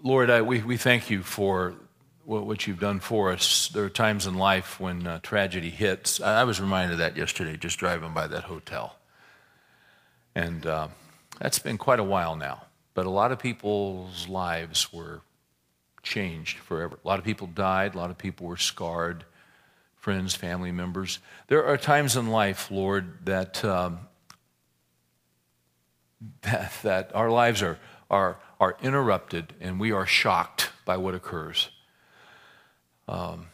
Lord, I, we, we thank you for what, what you've done for us. There are times in life when uh, tragedy hits. I, I, was reminded of that yesterday just driving by that hotel. And uh, that's been quite a while now. But a lot of people's lives were changed forever. A lot of people died, a lot of people were scarred, friends, family members. There are times in life, Lord, that, um, that, that our lives are, are, are interrupted and we are shocked by what occurs. Um,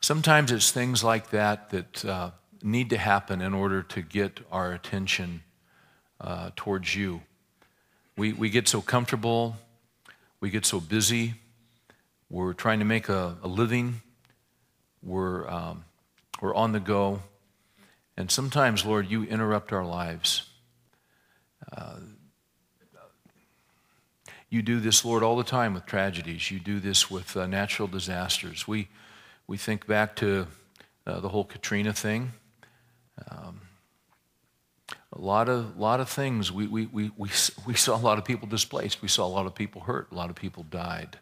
sometimes it's things like that that uh, need to happen in order to get our attention uh, towards you. We, we get so comfortable, we get so busy, we're trying to make a, a living, we're, um, we're on the go, and sometimes, Lord, you interrupt our lives. Uh, you do this, Lord, all the time with tragedies. You do this with uh, natural disasters. We, we think back to uh, the whole Katrina thing. Um, a lot of, lot of things. We, we, we, we, we saw a lot of people displaced. We saw a lot of people hurt. A lot of people died.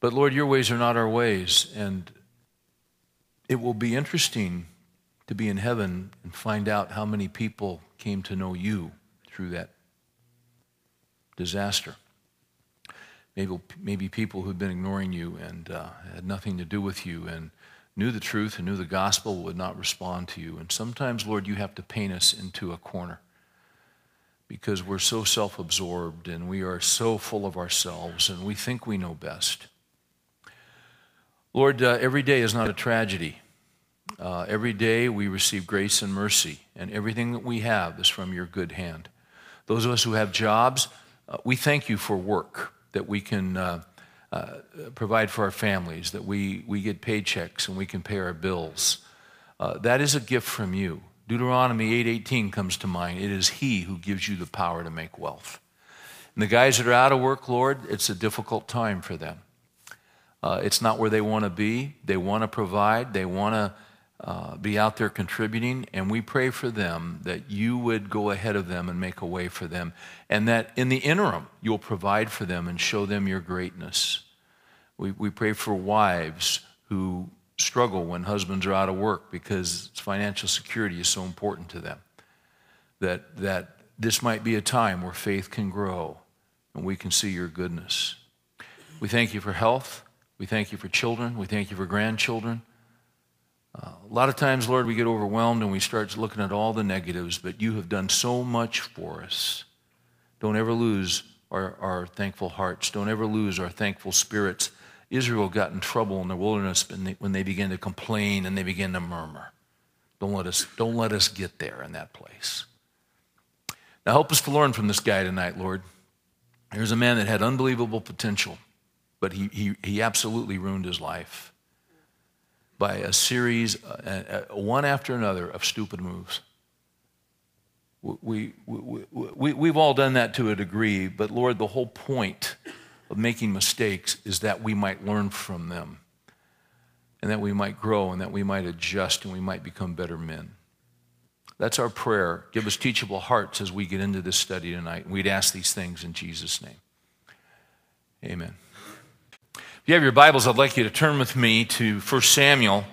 But Lord, your ways are not our ways. And it will be interesting to be in heaven and find out how many people came to know you through that disaster. Maybe, maybe people who'd been ignoring you and uh, had nothing to do with you and knew the truth and knew the gospel would not respond to you. And sometimes, Lord, you have to paint us into a corner because we're so self absorbed and we are so full of ourselves and we think we know best. Lord, uh, every day is not a tragedy. Uh, every day we receive grace and mercy, and everything that we have is from your good hand. Those of us who have jobs, uh, we thank you for work that we can uh, uh, provide for our families, that we, we get paychecks and we can pay our bills. Uh, that is a gift from you. Deuteronomy 8:18 comes to mind. It is he who gives you the power to make wealth. And the guys that are out of work, Lord, it's a difficult time for them. Uh, it's not where they want to be. They want to provide. They want to uh, be out there contributing, and we pray for them that you would go ahead of them and make a way for them, and that in the interim, you'll provide for them and show them your greatness. We, we pray for wives who struggle when husbands are out of work because financial security is so important to them. That, that this might be a time where faith can grow and we can see your goodness. We thank you for health. We thank you for children. We thank you for grandchildren. A lot of times, Lord, we get overwhelmed and we start looking at all the negatives, but you have done so much for us. Don't ever lose our, our thankful hearts. Don't ever lose our thankful spirits. Israel got in trouble in the wilderness when they, when they began to complain and they began to murmur. Don't let us, don't let us get there in that place. Now, help us to learn from this guy tonight, Lord. Here's a man that had unbelievable potential, but he, he, he absolutely ruined his life by a series, uh, uh, one after another, of stupid moves. We, we, we, we've all done that to a degree, but Lord, the whole point of making mistakes is that we might learn from them and that we might grow and that we might adjust and we might become better men. That's our prayer. Give us teachable hearts as we get into this study tonight. And we'd ask these things in Jesus' name. Amen you have your Bibles, I'd like you to turn with me to 1 Samuel,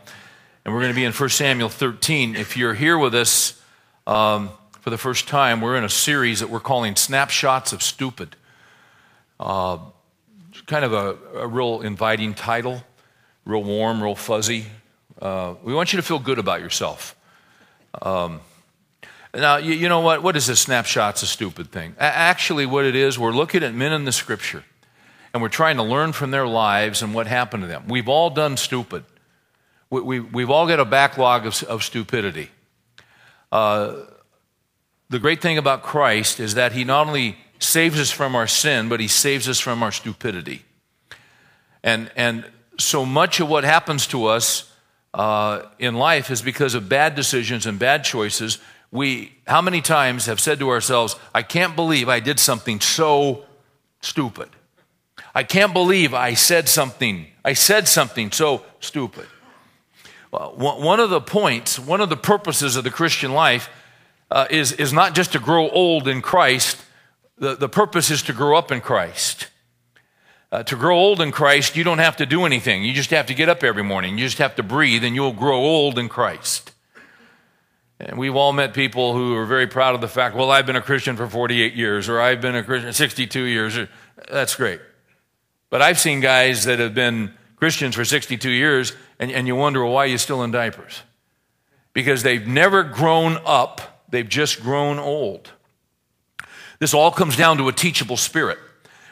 and we're going to be in 1 Samuel 13. If you're here with us um, for the first time, we're in a series that we're calling Snapshots of Stupid. Uh, kind of a, a, real inviting title, real warm, real fuzzy. Uh, we want you to feel good about yourself. Um, now, you, you know what? What is this snapshots of stupid thing? A- actually, what it is, we're looking at men in the scripture and we're trying to learn from their lives and what happened to them. We've all done stupid. We, we, we've all got a backlog of, of stupidity. Uh, the great thing about Christ is that He not only saves us from our sin, but He saves us from our stupidity. And, and so much of what happens to us uh, in life is because of bad decisions and bad choices. We, how many times have said to ourselves, I can't believe I did something so stupid? I can't believe I said something. I said something so stupid. One of the points, one of the purposes of the Christian life uh, is, is not just to grow old in Christ, the, the purpose is to grow up in Christ. Uh, to grow old in Christ, you don't have to do anything. You just have to get up every morning. You just have to breathe, and you'll grow old in Christ. And we've all met people who are very proud of the fact, well, I've been a Christian for 48 years, or I've been a Christian 62 years. That's great. But I've seen guys that have been Christians for 62 years, and, and you wonder, well, why are you still in diapers? Because they've never grown up, they've just grown old. This all comes down to a teachable spirit.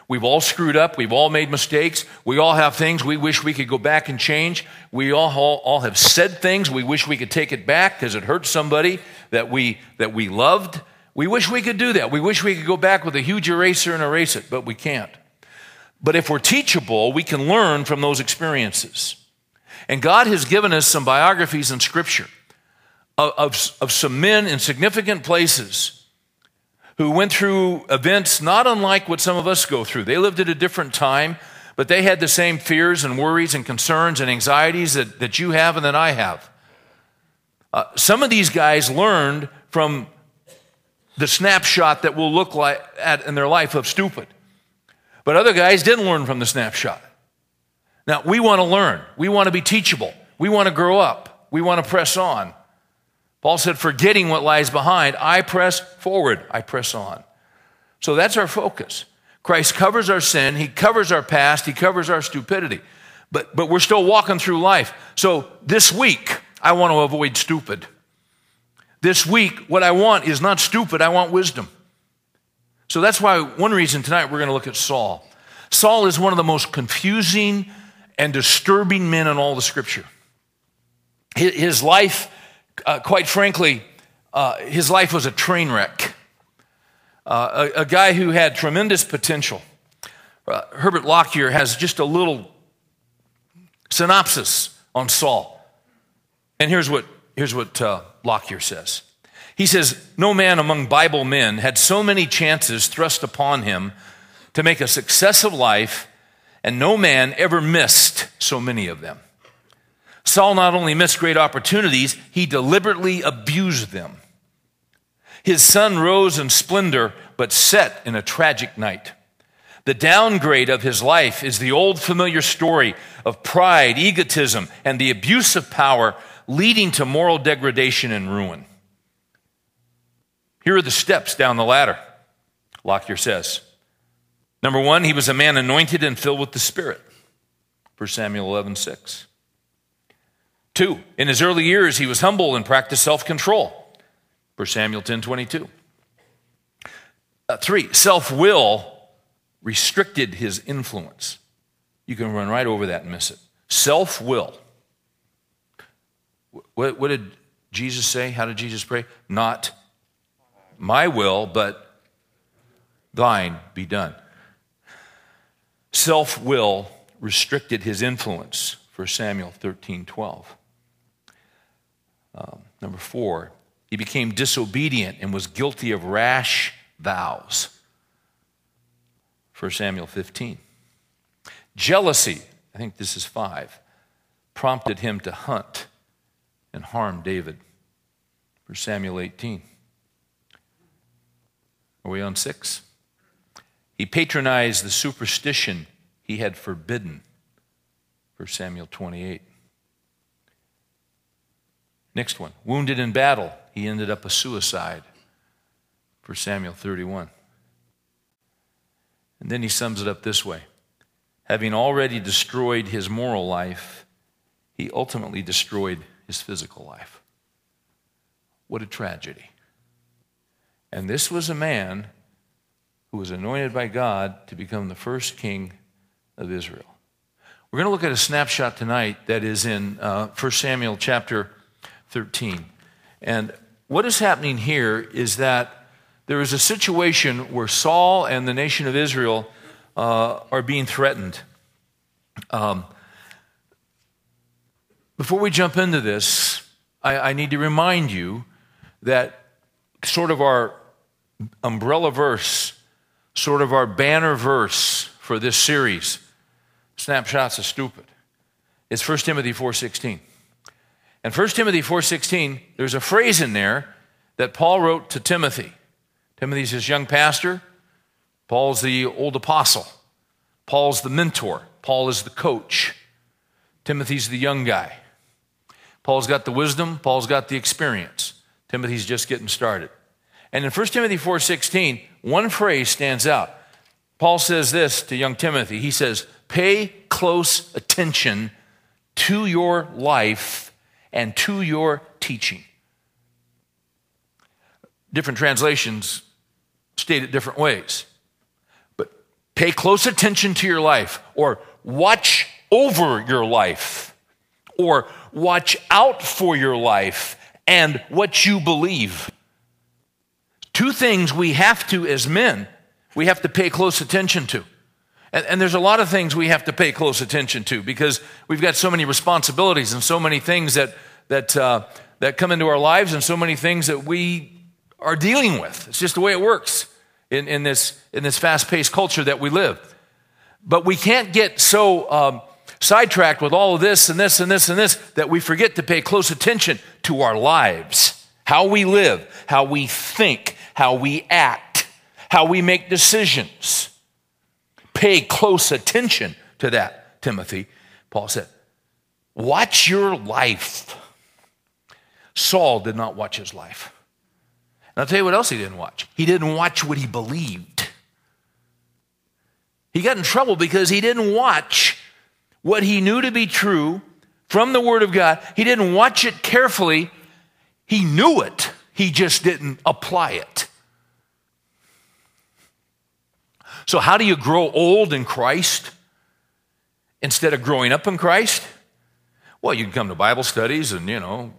We've all screwed up. We've all made mistakes. We all have things we wish we could go back and change. We all, all, all have said things we wish we could take it back because it hurt somebody that we, that we loved. We wish we could do that. We wish we could go back with a huge eraser and erase it, but we can't. But if we're teachable, we can learn from those experiences. And God has given us some biographies in Scripture of, of, of some men in significant places who went through events not unlike what some of us go through. They lived at a different time, but they had the same fears and worries and concerns and anxieties that, that you have and that I have. Uh, some of these guys learned from the snapshot that we'll look like at in their life of stupid. But other guys didn't learn from the snapshot. Now, we want to learn. We want to be teachable. We want to grow up. We want to press on. Paul said, forgetting what lies behind, I press forward, I press on. So that's our focus. Christ covers our sin, He covers our past, He covers our stupidity. But, but we're still walking through life. So this week, I want to avoid stupid. This week, what I want is not stupid, I want wisdom. So that's why one reason tonight we're going to look at Saul. Saul is one of the most confusing and disturbing men in all the scripture. His life uh, quite frankly, uh, his life was a train wreck. Uh, a, a, guy who had tremendous potential. Uh, Herbert Lockyer has just a little synopsis on Saul. And here's what, here's what uh, Lockyer says He says, No man among Bible men had so many chances thrust upon him to make a success of life, and no man ever missed so many of them. Saul not only missed great opportunities, he deliberately abused them. His sun rose in splendor, but set in a tragic night. The downgrade of his life is the old familiar story of pride, egotism, and the abuse of power leading to moral degradation and ruin. Here are the steps down the ladder, Lockyer says. Number one, he was a man anointed and filled with the Spirit. 1 Samuel 11, 6. Two, in his early years, he was humble and practiced self control. 1 Samuel 10 22. Uh, three, self will restricted his influence. You can run right over that and miss it. Self will. What, what, did Jesus say? How did Jesus pray? Not my will, but thine be done. Self will restricted his influence. 1 Samuel 13 12. Um, number four, he became disobedient and was guilty of rash vows. 1 Samuel 15. Jealousy, I think this is five, prompted him to hunt and harm David. 1 Samuel 18. Are we on six? He patronized the superstition he had forbidden. 1 Samuel 28. Next one. Wounded in battle, he ended up a suicide. For Samuel 31. And then he sums it up this way Having already destroyed his moral life, he ultimately destroyed his physical life. What a tragedy. And this was a man who was anointed by God to become the first king of Israel. We're going to look at a snapshot tonight that is in uh, 1 Samuel chapter 13. And what is happening here is that there is a situation where Saul and the nation of Israel uh, are being threatened. Um, before we jump into this, I, I need to remind you that sort of our umbrella verse, sort of our banner verse for this series, Snapshots of Stupid, It's 1 Timothy 4.16. And 1 Timothy 4:16, there's a phrase in there that Paul wrote to Timothy. Timothy's his young pastor. Paul's the old apostle. Paul's the mentor. Paul is the coach. Timothy's the young guy. Paul's got the wisdom, Paul's got the experience. Timothy's just getting started. And in 1 Timothy 4:16, one phrase stands out. Paul says this to young Timothy. He says, "Pay close attention to your life and to your teaching." Different translations state it different ways. But pay close attention to your life or watch over your life or watch out for your life and what you believe. Two things we have to, as men, we have to pay close attention to. And, and, there's a lot of things we have to pay close attention to because we've got so many responsibilities and so many things that, that, uh, that come into our lives and so many things that we are dealing with. It's just the way it works in, in this, in this fast paced culture that we live. But we can't get so um, sidetracked with all of this and this and this and this that we forget to pay close attention to our lives, how we live, how we think, how we act, how we make decisions. Pay close attention to that, Timothy. Paul said, Watch your life. Saul did not watch his life. And I'll tell you what else he didn't watch. He didn't watch what he believed. He got in trouble because he didn't watch what he knew to be true from the Word of God. He didn't watch it carefully. He knew it, he just didn't apply it. So, how do you grow old in Christ instead of growing up in Christ? Well, you can come to Bible studies and, you know,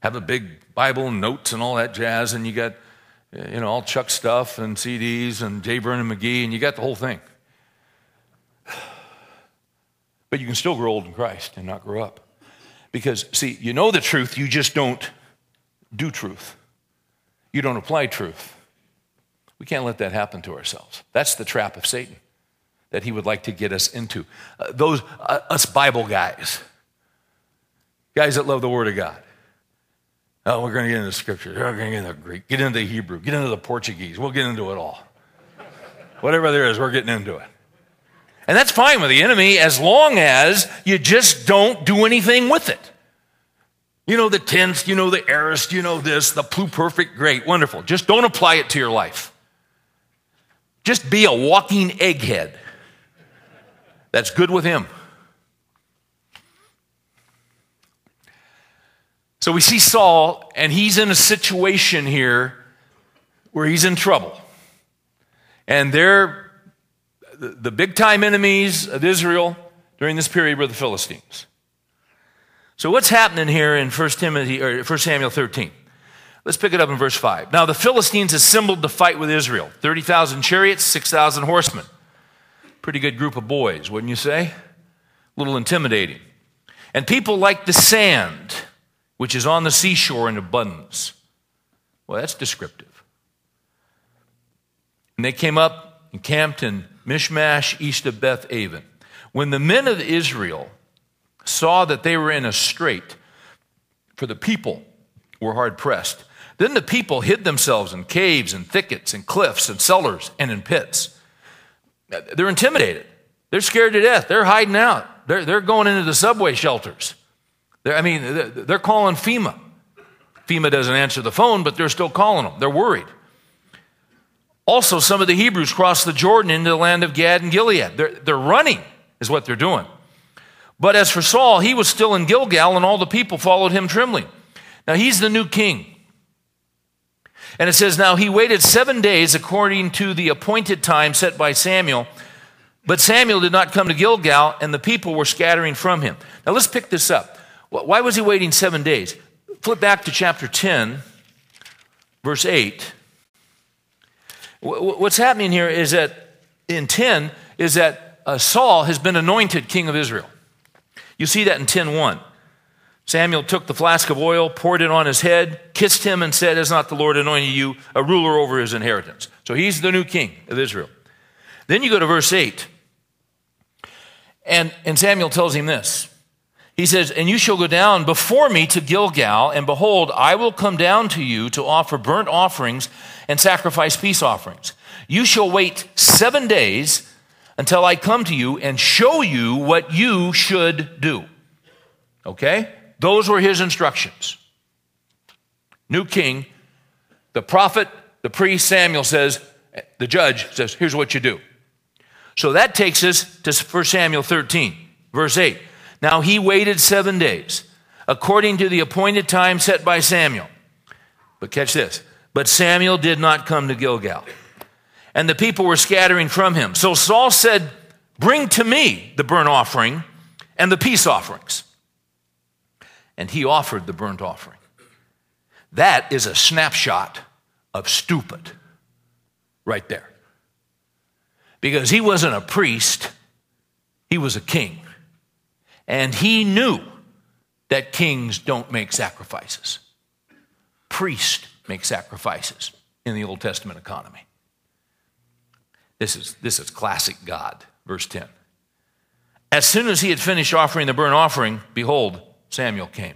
have a big Bible and notes and all that jazz, and you got, you know, all Chuck stuff and CDs and J. Vernon McGee, and you got the whole thing. But you can still grow old in Christ and not grow up. Because, see, you know the truth, you just don't do truth. You don't apply truth. We can't let that happen to ourselves. That's the trap of Satan that he would like to get us into. Uh, those, uh, us Bible guys, guys that love the Word of God. Oh, we're going to get into scripture. We're going to get into Greek, get into the Hebrew, get into the Portuguese. We'll get into it all. Whatever there is, we're getting into it. And that's fine with the enemy as long as you just don't do anything with it. You know the tense, you know the aorist, you know this, the pluperfect, great, wonderful. Just don't apply it to your life. Just be a walking egghead. That's good with him. So we see Saul, and he's in a situation here where he's in trouble. And they're the, big time enemies of Israel during this period were the Philistines. So what's happening here in 1 Timothy or 1 Samuel 13? Let's pick it up in verse 5. Now the Philistines assembled to fight with Israel 30,000 chariots, 6,000 horsemen. Pretty good group of boys, wouldn't you say? A little intimidating. And people like the sand, which is on the seashore in abundance. Well, that's descriptive. And they came up and camped in Mishmash, east of Beth Aven. When the men of Israel saw that they were in a strait, for the people were hard pressed, then the people hid themselves in caves and thickets and cliffs and cellars and in pits. They're intimidated. They're scared to death. They're hiding out. They're, they're going into the subway shelters. They're, I mean, they're, calling FEMA. FEMA doesn't answer the phone, but they're still calling them. They're worried. Also, some of the Hebrews crossed the Jordan into the land of Gad and Gilead. They're, they're running, is what they're doing. But as for Saul, he was still in Gilgal, and all the people followed him trembling. Now, he's the new king. And it says, Now he waited seven days according to the appointed time set by Samuel. But Samuel did not come to Gilgal, and the people were scattering from him. Now let's pick this up. Why was he waiting seven days? Flip back to chapter 10, verse 8. What's happening here is that in 10 is that uh, Saul has been anointed king of Israel. You see that in 10:1. Samuel took the flask of oil, poured it on his head, kissed him, and said, Has not the Lord anointed you a ruler over his inheritance? So he's the new king of Israel. Then you go to verse 8. And, and Samuel tells him this. He says, And you shall go down before me to Gilgal, and behold, I will come down to you to offer burnt offerings and sacrifice peace offerings. You shall wait seven days until I come to you and show you what you should do. Okay? Those were his instructions. New king, the prophet, the priest Samuel says, the judge says, here's what you do. So that takes us to 1 Samuel 13, verse 8. Now he waited seven days, according to the appointed time set by Samuel. But catch this. But Samuel did not come to Gilgal, and the people were scattering from him. So Saul said, Bring to me the burnt offering and the peace offerings. And he offered the burnt offering. That is a snapshot of stupid right there. Because he wasn't a priest, he was a king. And he knew that kings don't make sacrifices. Priests make sacrifices in the Old Testament economy. This is, this is classic God, verse 10. As soon as he had finished offering the burnt offering, behold, Samuel came.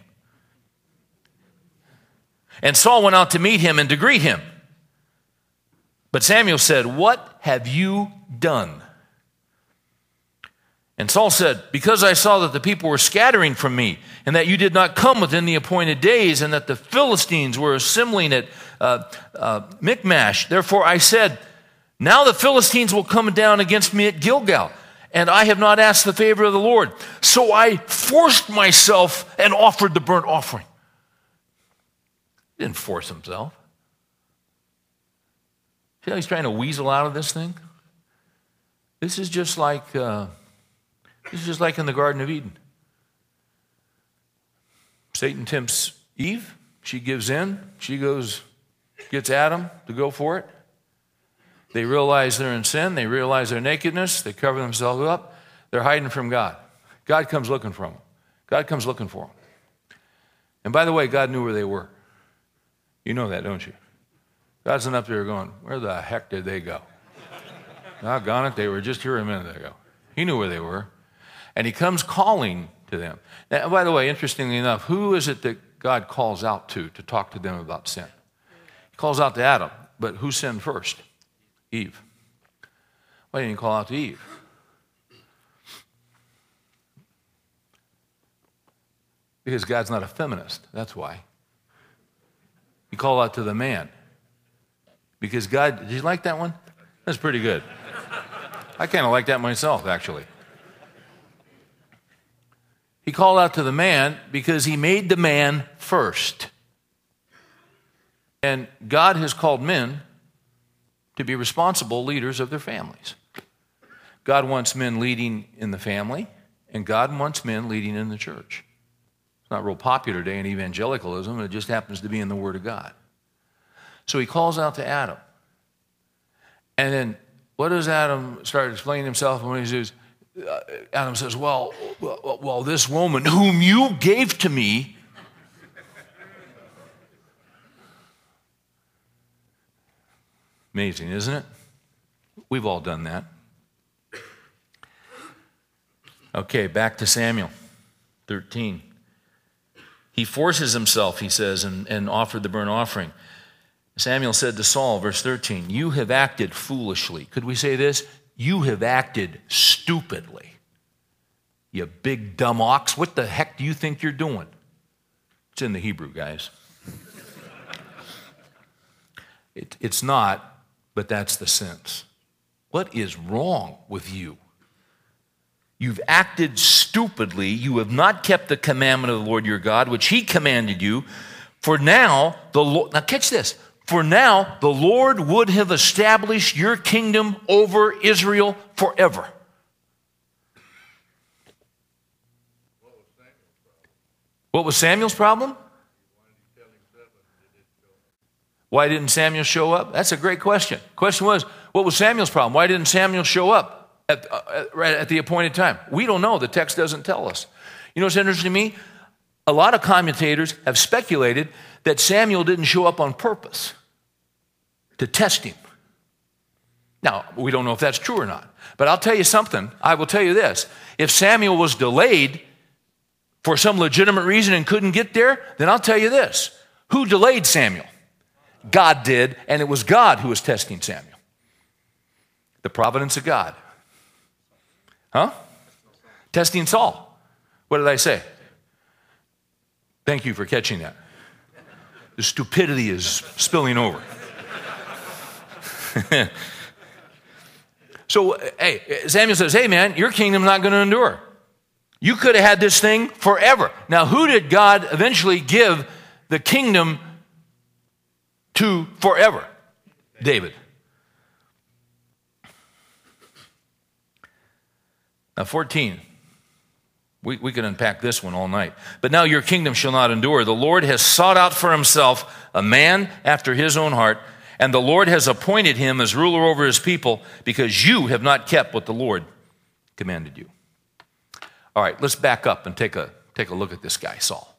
And Saul went out to meet him and to greet him. But Samuel said, What have you done? And Saul said, Because I saw that the people were scattering from me, and that you did not come within the appointed days, and that the Philistines were assembling at uh, uh, Michmash, therefore I said, Now the Philistines will come down against me at Gilgal, and I have not asked the favor of the Lord. So I forced myself and offered the burnt offering. He didn't force himself. See how he's trying to weasel out of this thing? This is just like. Uh, this is just like in the Garden of Eden. Satan tempts Eve. She gives in. She goes, gets Adam to go for it. They realize they're in sin. They realize their nakedness. They cover themselves up. They're hiding from God. God comes looking for them. God comes looking for them. And by the way, God knew where they were. You know that, don't you? God's not up there going, Where the heck did they go? Doggone it, they were just here a minute ago. He knew where they were and he comes calling to them. Now, by the way, interestingly enough, who is it that God calls out to to talk to them about sin? He calls out to Adam, but who sinned first? Eve. Why didn't he call out to Eve? Because God's not a feminist, that's why. He called out to the man. Because God, did you like that one? That's pretty good. I kind of like that myself, actually. He called out to the man because he made the man first. And God has called men to be responsible leaders of their families. God wants men leading in the family, and God wants men leading in the church. It's not real popular today in evangelicalism, it just happens to be in the Word of God. So he calls out to Adam. And then what does Adam start explaining himself when he says, uh, Adam says, well, well, well, this woman whom you gave to me. Amazing, isn't it? We've all done that. Okay, back to Samuel 13. He forces himself, he says, and, and offered the burnt offering. Samuel said to Saul, verse 13, You have acted foolishly. Could we say this? You have acted stupidly. You big dumb ox. What the heck do you think you're doing? It's in the Hebrew, guys. It, it's not, but that's the sense. What is wrong with you? You've acted stupidly. You have not kept the commandment of the Lord your God, which he commanded you. For now, the Lord, now catch this. For now, the Lord would have established your kingdom over Israel forever. What was Samuel's problem? Why didn't Samuel show up? That's a great question. Question was, what was Samuel's problem? Why didn't Samuel show up at, uh, right at the appointed time? We don't know. The text doesn't tell us. You know what's interesting to me? A lot of commentators have speculated that Samuel didn't show up on purpose to test him. Now, we don't know if that's true or not. But I'll tell you something. I will tell you this. If Samuel was delayed for some legitimate reason and couldn't get there, then I'll tell you this who delayed Samuel? God did, and it was God who was testing Samuel. The providence of God. Huh? Testing Saul. What did I say? Thank you for catching that. The stupidity is spilling over. so, hey, Samuel says, Hey, man, your kingdom's not going to endure. You could have had this thing forever. Now, who did God eventually give the kingdom to forever? David. Now, 14. We, we can unpack this one all night. But now your kingdom shall not endure. The Lord has sought out for himself a man after his own heart, and the Lord has appointed him as ruler over his people because you have not kept what the Lord commanded you. All right, let's back up and take a, take a look at this guy, Saul.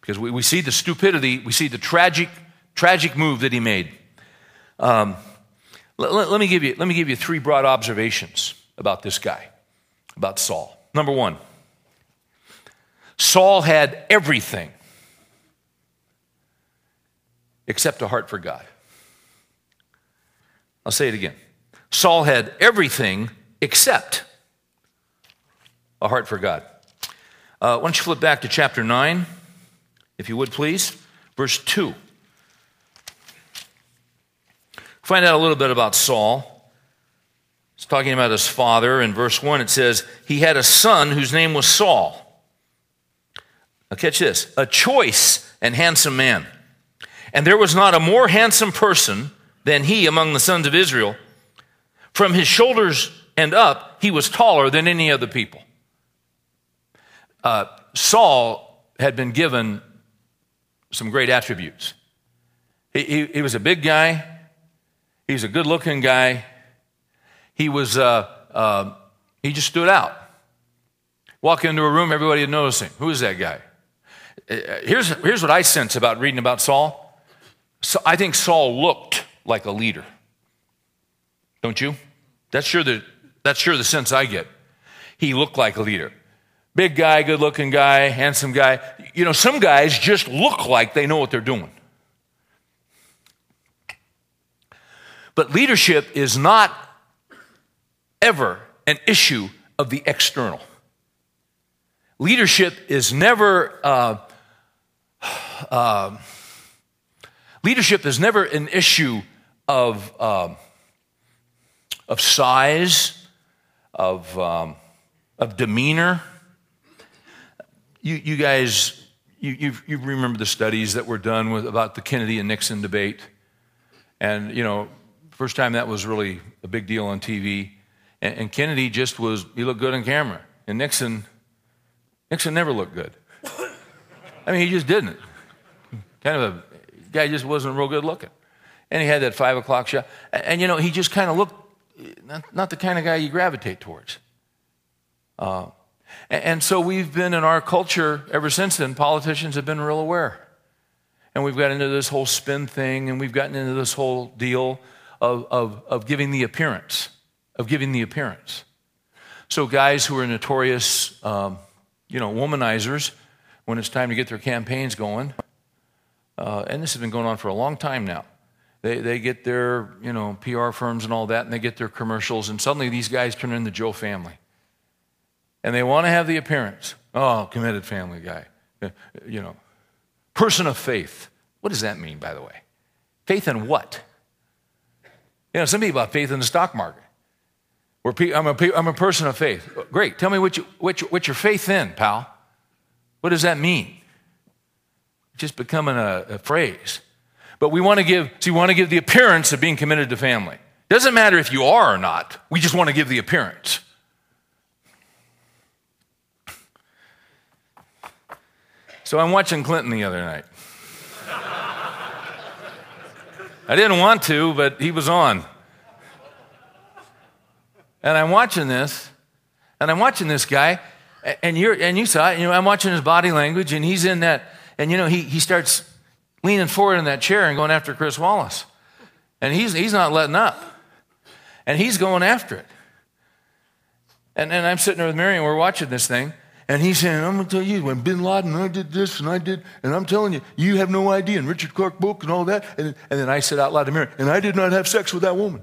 Because we, we see the stupidity, we see the tragic, tragic move that he made. Um, let, let, let, me give you, let me give you three broad observations about this guy, about Saul. Number one, Saul had everything except a heart for God. I'll say it again. Saul had everything except a heart for God. Uh, why don't you flip back to chapter 9, if you would please, verse 2. Find out a little bit about Saul. It's talking about his father. In verse 1, it says, He had a son whose name was Saul. Now, catch this a choice and handsome man. And there was not a more handsome person than he among the sons of Israel. From his shoulders and up, he was taller than any other people. Uh, Saul had been given some great attributes. He, he, he, was a big guy, he was a good looking guy, he was, uh, uh, he just stood out. Walk into a room, everybody would notice him. Who is that guy? Uh, here's, here's what I sense about reading about Saul. So I think Saul looked like a leader. Don't you? That's sure the, that's sure the sense I get. He looked like a leader. Big guy, good looking guy, handsome guy. You know, some guys just look like they know what they're doing. But leadership is not ever an issue of the external. Leadership is never, uh, uh, leadership is never an issue of, uh, of size, of, um, of demeanor you, you guys, you, you remember the studies that were done with, about the Kennedy and Nixon debate. And, you know, first time that was really a big deal on TV. And, and Kennedy just was, he looked good on camera. And Nixon, Nixon never looked good. I mean, he just didn't. Kind of a guy just wasn't real good looking. And he had that five o'clock shot. And, and you know, he just kind of looked not, not, the kind of guy you gravitate towards. Uh, and so we've been in our culture ever since then, politicians have been real aware. And we've got into this whole spin thing, and we've gotten into this whole deal of, of, of giving the appearance, of giving the appearance. So guys who are notorious, um, you know, womanizers, when it's time to get their campaigns going, uh, and this has been going on for a long time now. They, they get their, you know, PR firms and all that, and they get their commercials, and suddenly these guys turn into Joe family and they want to have the appearance. Oh, committed family guy. Uh, you know, person of faith. What does that mean, by the way? Faith in what? You know, some people have faith in the stock market. I'm, a, I'm a person of faith. Great. Tell me what, you, what, you, what your faith in, pal. What does that mean? Just becoming a, a phrase. But we want to give, see, we want to give the appearance of being committed to family. Doesn't matter if you are or not. We just want to give the appearance. So I'm watching Clinton the other night. I didn't want to, but he was on. And I'm watching this, and I'm watching this guy, and, you're, and you saw it, you know, I'm watching his body language, and he's in that, and you know, he, he starts leaning forward in that chair and going after Chris Wallace. And he's, he's not letting up. And he's going after it. And, and I'm sitting there with Mary, and we're watching this thing, And he's saying, I'm going to tell you, when bin Laden, I did this and I did, and I'm telling you, you have no idea. And Richard Clarke book and all that. And, and then I said out loud to Mary, and I did not have sex with that woman.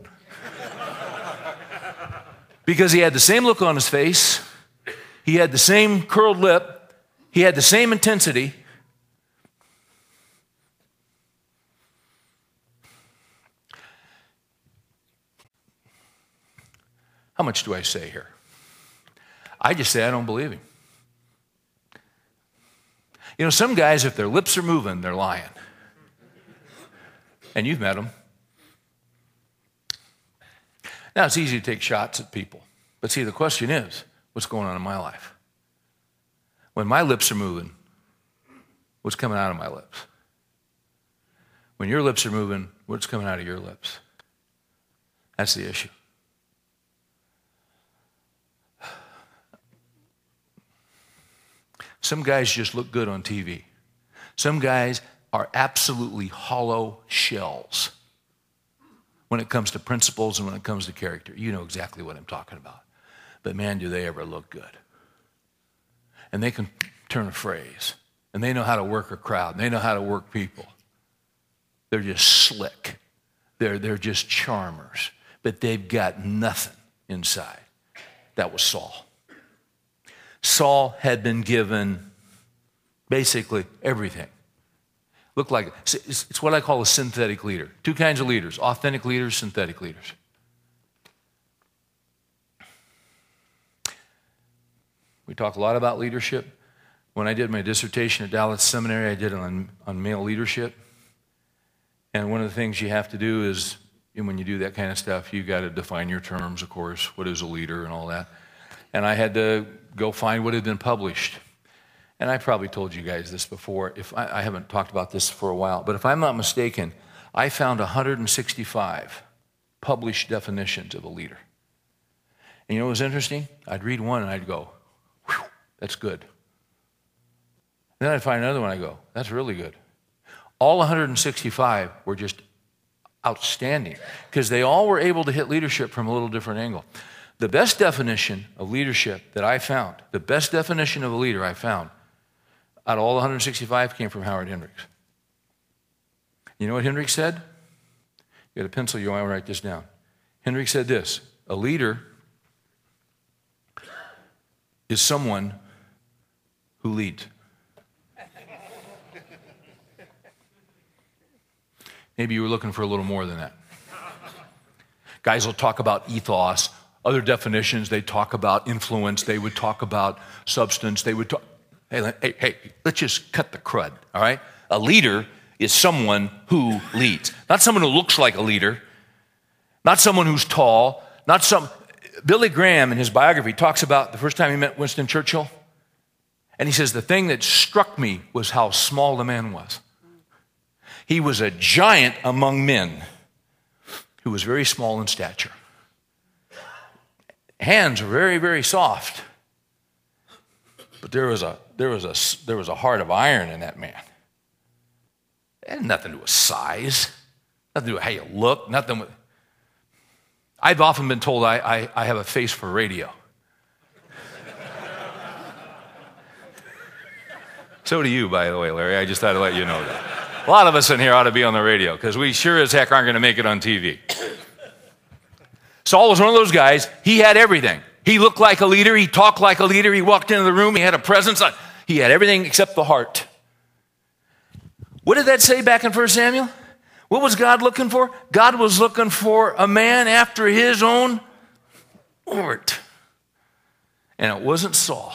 because he had the same look on his face, he had the same curled lip, he had the same intensity. How much do I say here? I just say I don't believe him. You know, some guys, if their lips are moving, they're lying. And you've met them. Now, it's easy to take shots at people. But see, the question is what's going on in my life? When my lips are moving, what's coming out of my lips? When your lips are moving, what's coming out of your lips? That's the issue. Some guys just look good on TV. Some guys are absolutely hollow shells when it comes to principles and when it comes to character. You know exactly what I'm talking about. But man, do they ever look good. And they can turn a phrase, and they know how to work a crowd, and they know how to work people. They're just slick, they're, they're just charmers, but they've got nothing inside. That was Saul. Saul had been given basically everything. Looked like it's what I call a synthetic leader. Two kinds of leaders authentic leaders, synthetic leaders. We talk a lot about leadership. When I did my dissertation at Dallas Seminary, I did it on, on male leadership. And one of the things you have to do is, when you do that kind of stuff, you got to define your terms, of course, what is a leader and all that. And I had to go find what had been published. And I probably told you guys this before. If I, I haven't talked about this for a while, but if I'm not mistaken, I found 165 published definitions of a leader. And you know what was interesting? I'd read one and I'd go, that's good. then I'd find another one, I go, that's really good. All 165 were just outstanding because they all were able to hit leadership from a little different angle. The best definition of leadership that I found, the best definition of a leader I found, out of all 165 came from Howard Hendricks. You know what Hendricks said? You got a pencil, you want to write this down. Hendricks said this A leader is someone who leads. Maybe you were looking for a little more than that. Guys will talk about ethos other definitions, they talk about influence, they would talk about substance, they would talk. Hey, hey, hey, let's just cut the crud, all right? A leader is someone who leads, not someone who looks like a leader, not someone who's tall, not some. Billy Graham, in his biography, talks about the first time he met Winston Churchill. And he says, The thing that struck me was how small the man was. He was a giant among men who was very small in stature hands were very, very soft. But there was a, there was a, there was a heart of iron in that man. It had nothing to do with size, nothing to do with how you look, nothing with. I've often been told I, I, I have a face for radio. so do you, by the way, Larry. I just thought I'd let you know that. A lot of us in here ought to be on the radio because we sure as heck aren't going to make it on TV. Saul was one of those guys, he had everything. He looked like a leader, he talked like a leader, he walked into the room, he had a presence, uh, he had everything except the heart. What did that say back in 1 Samuel? What was God looking for? God was looking for a man after his own heart. And it wasn't Saul.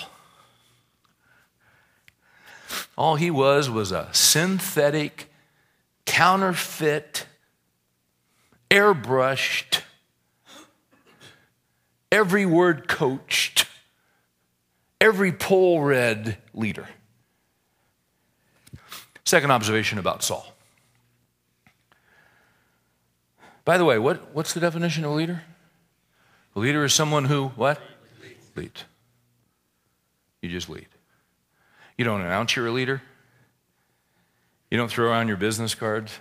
All he was was a synthetic, counterfeit, airbrushed, every word coached, every poll read leader. Second observation about Saul. By the way, what, what's the definition of a leader? A leader is someone who, what? Leads. You just lead. You don't announce you're a leader. You don't throw around your business cards.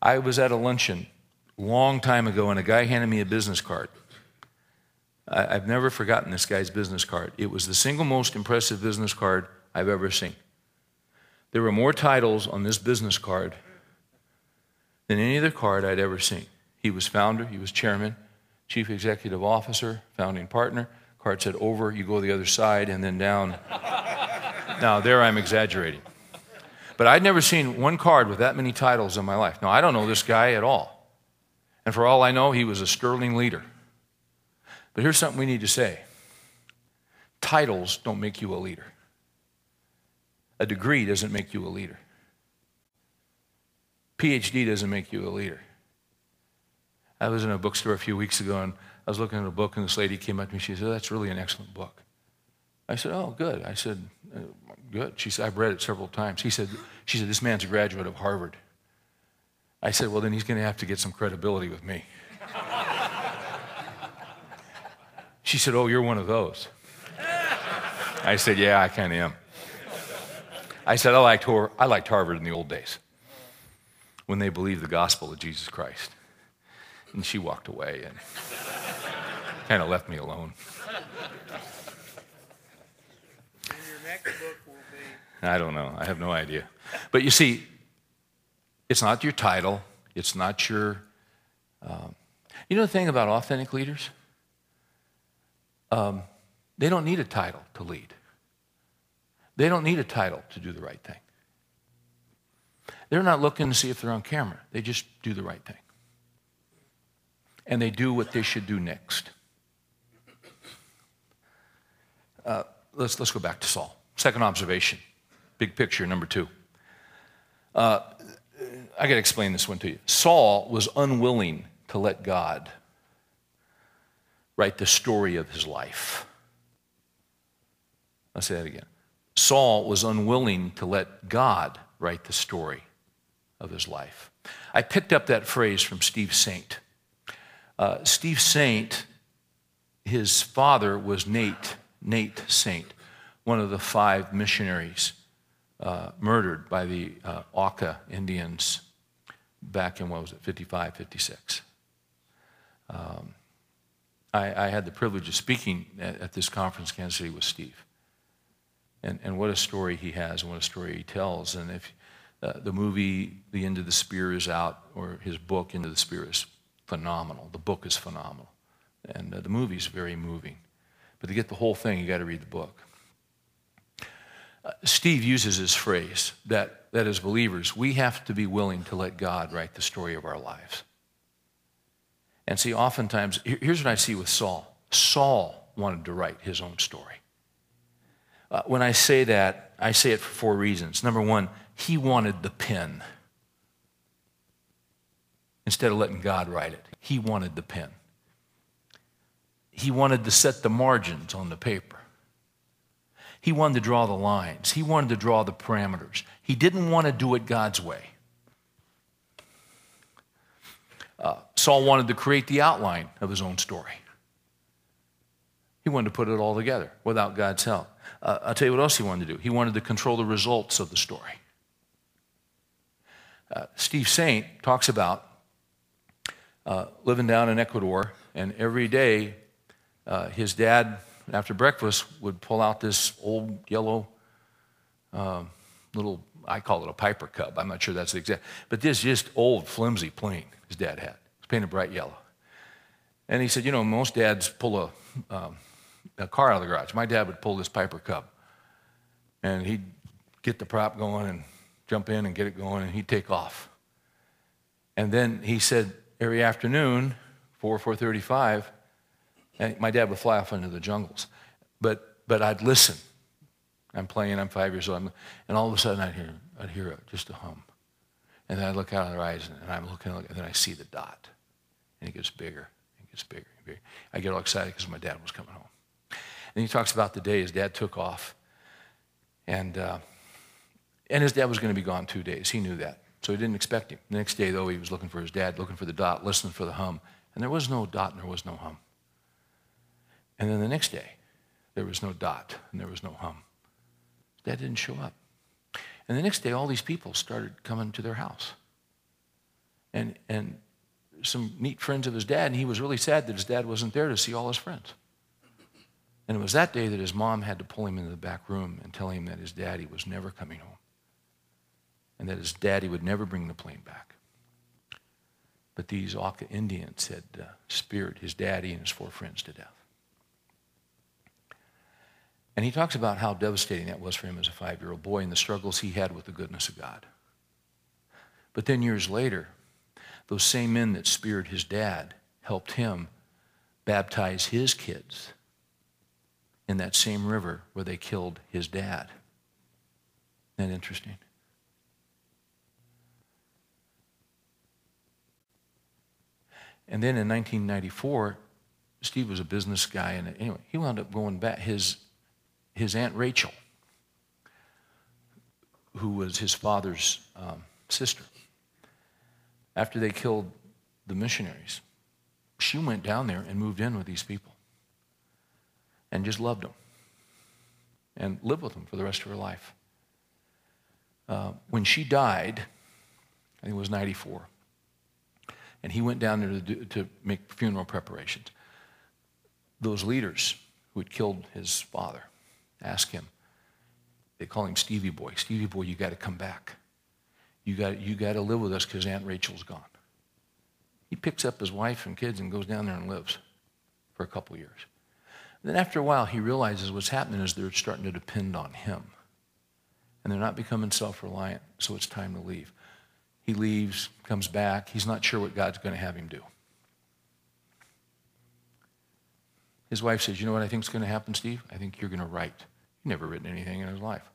I was at a luncheon long time ago, and a guy handed me a business card I, I've never forgotten this guy's business card. It was the single most impressive business card I've ever seen. There were more titles on this business card than any other card I'd ever seen. He was founder, he was chairman, chief executive officer, founding partner. Card said over, you go the other side, and then down. now, there I'm exaggerating. But I'd never seen one card with that many titles in my life. Now, I don't know this guy at all. And for all I know, he was a sterling leader. But here's something we need to say titles don't make you a leader, a degree doesn't make you a leader, PhD doesn't make you a leader. I was in a bookstore a few weeks ago and I was looking at a book, and this lady came up to me. She said, That's really an excellent book. I said, Oh, good. I said, uh, Good. She said, I've read it several times. He said, She said, This man's a graduate of Harvard. I said, Well, then he's going to have to get some credibility with me. she said, Oh, you're one of those. I said, Yeah, I kind of am. I said, I liked, I liked Harvard in the old days when they believed the gospel of Jesus Christ. And she walked away and kind of left me alone. I don't know. I have no idea. But you see, it's not your title. It's not your. Um, you know the thing about authentic leaders? Um, they don't need a title to lead. They don't need a title to do the right thing. They're not looking to see if they're on camera. They just do the right thing. And they do what they should do next. Uh, let's, let's go back to Saul. Second observation, big picture, number two. Uh, I got to explain this one to you. Saul was unwilling to let God write the story of his life. I'll say that again. Saul was unwilling to let God write the story of his life. I picked up that phrase from Steve Saint. Uh, Steve Saint, his father was Nate Nate Saint, one of the five missionaries uh, murdered by the uh, Auca Indians back in, what was it, 55, 56. Um, I, I, had the privilege of speaking at, at, this conference in Kansas City with Steve. And, and what a story he has and what a story he tells. And if uh, the movie The End of the Spear is out, or his book, Into the Spear, is phenomenal. The book is phenomenal. And uh, the movie is very moving. But to get the whole thing, you got to read the book. Uh, Steve uses this phrase that, that as believers, we have to be willing to let God write the story of our lives. And see, oftentimes, here's what I see with Saul Saul wanted to write his own story. Uh, when I say that, I say it for four reasons. Number one, he wanted the pen. Instead of letting God write it, he wanted the pen he wanted to set the margins on the paper. He wanted to draw the lines. He wanted to draw the parameters. He didn't want to do it God's way. Uh, Saul wanted to create the outline of his own story. He wanted to put it all together without God's help. Uh, I'll tell you what else he wanted to do. He wanted to control the results of the story. Uh, Steve Saint talks about uh, living down in Ecuador, and every day uh, his dad, after breakfast, would pull out this old yellow um, little, I call it a Piper Cub. I'm not sure that's the exact, but this just old, flimsy plane his dad had. It was painted bright yellow. And he said, you know, most dads pull a, um, a car out of the garage. My dad would pull this Piper Cub. And he'd get the prop going and jump in and get it going, and he'd take off. And then he said every afternoon, 4, 4.35, and my dad would fly off into the jungles. But, but I'd listen. I'm playing, I'm five years old, and all of a sudden I'd hear, I'd hear just a hum. And then I look out on the horizon, and I'm looking, and then I see the dot. And it gets bigger, and gets bigger, and bigger. I get all excited because my dad was coming home. And he talks about the day his dad took off. And, uh, and his dad was going to be gone two days. He knew that. So he didn't expect him. The next day, though, he was looking for his dad, looking for the dot, listening for the hum. And there was no dot and there was no hum. And then the next day, there was no dot and there was no hum. Dad didn't show up. And the next day, all these people started coming to their house. And, and some neat friends of his dad, and he was really sad that his dad wasn't there to see all his friends. And it was that day that his mom had to pull him into the back room and tell him that his daddy was never coming home and that his daddy would never bring the plane back. But these Auca Indians had uh, speared his daddy and his four friends to death. And he talks about how devastating that was for him as a five year old boy and the struggles he had with the goodness of God. But then years later, those same men that speared his dad helped him baptize his kids in that same river where they killed his dad. Isn't that interesting? And then in 1994, Steve was a business guy, and anyway, he wound up going back. His, his Aunt Rachel, who was his father's um, sister, after they killed the missionaries, she went down there and moved in with these people and just loved them and lived with them for the rest of her life. Uh, when she died, I think it was 94, and he went down there to, to make funeral preparations. Those leaders who had killed his father asked him, they call him Stevie Boy. Stevie Boy, you got to come back. You got, you got to live with us because Aunt Rachel's gone. He picks up his wife and kids and goes down there and lives for a couple years. Then after a while, he realizes what's happening is they're starting to depend on him. And they're not becoming self reliant, so it's time to leave. He leaves, comes back. He's not sure what God's going to have him do. His wife says, You know what I think is going to happen, Steve? I think you're going to write. He'd never written anything in his life.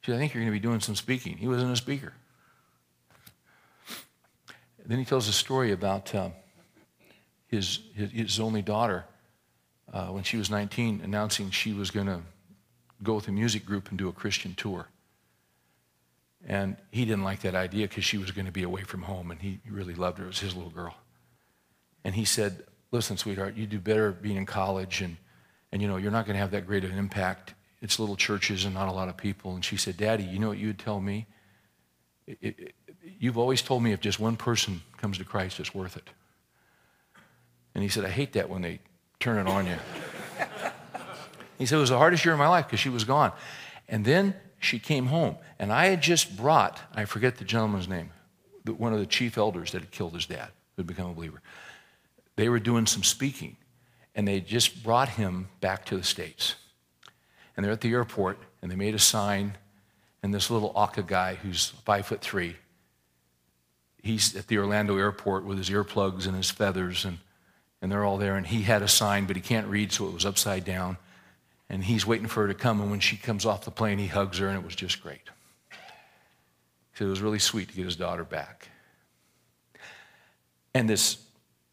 She said, I think you're going to be doing some speaking. He wasn't a speaker. Then he tells a story about uh, his, his, his, only daughter, uh, when she was 19, announcing she was going to go with a music group and do a Christian tour. And he didn't like that idea because she was going to be away from home, and he really loved her. It was his little girl. And he said, Listen, sweetheart, you do better being in college, and, and you know, you're not going to have that great of an impact. It's little churches and not a lot of people. And she said, Daddy, you know what you would tell me? It, it, you've always told me if just one person comes to Christ, it's worth it. And he said, I hate that when they turn it on you. he said, It was the hardest year of my life because she was gone. And then she came home, and I had just brought, I forget the gentleman's name, one of the chief elders that had killed his dad, who had become a believer. They were doing some speaking, and they just brought him back to the States. And they're at the airport, and they made a sign, and this little Auca guy who's five foot three, he's at the Orlando airport with his earplugs and his feathers, and, and they're all there. And he had a sign, but he can't read, so it was upside down. And he's waiting for her to come, and when she comes off the plane, he hugs her, and it was just great. So it was really sweet to get his daughter back. And this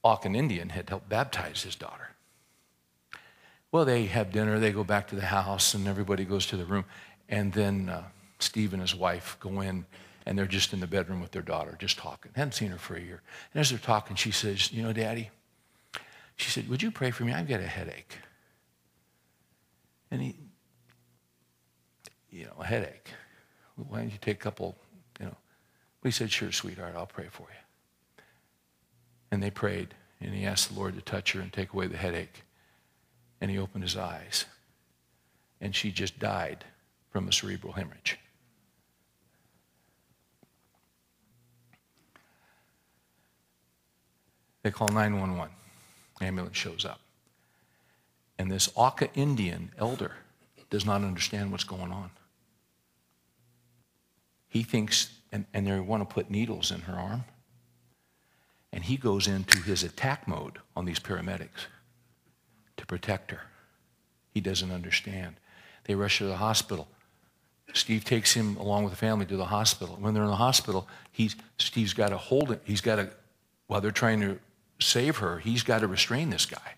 Aucan Indian had helped baptize his daughter. Well, they have dinner, they go back to the house, and everybody goes to the room. And then uh, Steve and his wife go in and they're just in the bedroom with their daughter, just talking. Hadn't seen her for a year. And as they're talking, she says, You know, Daddy, she said, Would you pray for me? I've got a headache. And he, you know, a headache. Why don't you take a couple, you know? He said, Sure, sweetheart, I'll pray for you. And they prayed, and he asked the Lord to touch her and take away the headache. And he opened his eyes, and she just died from a cerebral hemorrhage. They call 911. Ambulance shows up. And this Auca Indian elder does not understand what's going on. He thinks, and, and they want to put needles in her arm. And he goes into his attack mode on these paramedics to protect her. He doesn't understand. They rush her to the hospital. Steve takes him along with the family to the hospital. When they're in the hospital, he's, Steve's got to hold it. He's got to, while they're trying to save her, he's got to restrain this guy.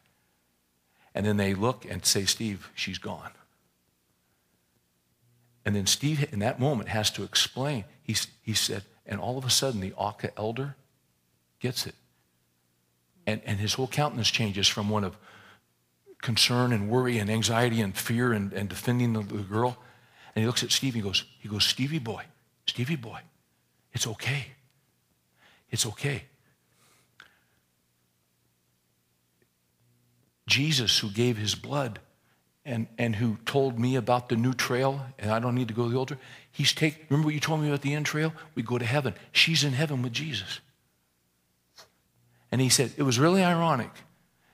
And then they look and say, Steve, she's gone. And then Steve, in that moment, has to explain. He, he said, and all of a sudden, the Auca elder gets it. And, and his whole countenance changes from one of concern and worry and anxiety and fear and, and defending the, the girl. And he looks at Stevie and goes, he goes, Stevie boy, Stevie boy, it's okay. It's okay. Jesus who gave his blood and, and who told me about the new trail, and I don't need to go to the altar. He's take, remember what you told me about the end trail? We go to heaven. She's in heaven with Jesus. And he said, it was really ironic